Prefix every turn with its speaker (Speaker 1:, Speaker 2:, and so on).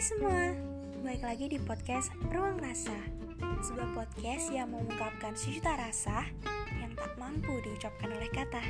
Speaker 1: Hai semua, balik lagi di podcast Ruang Rasa. Sebuah podcast yang mengungkapkan sejuta rasa yang tak mampu diucapkan oleh kata.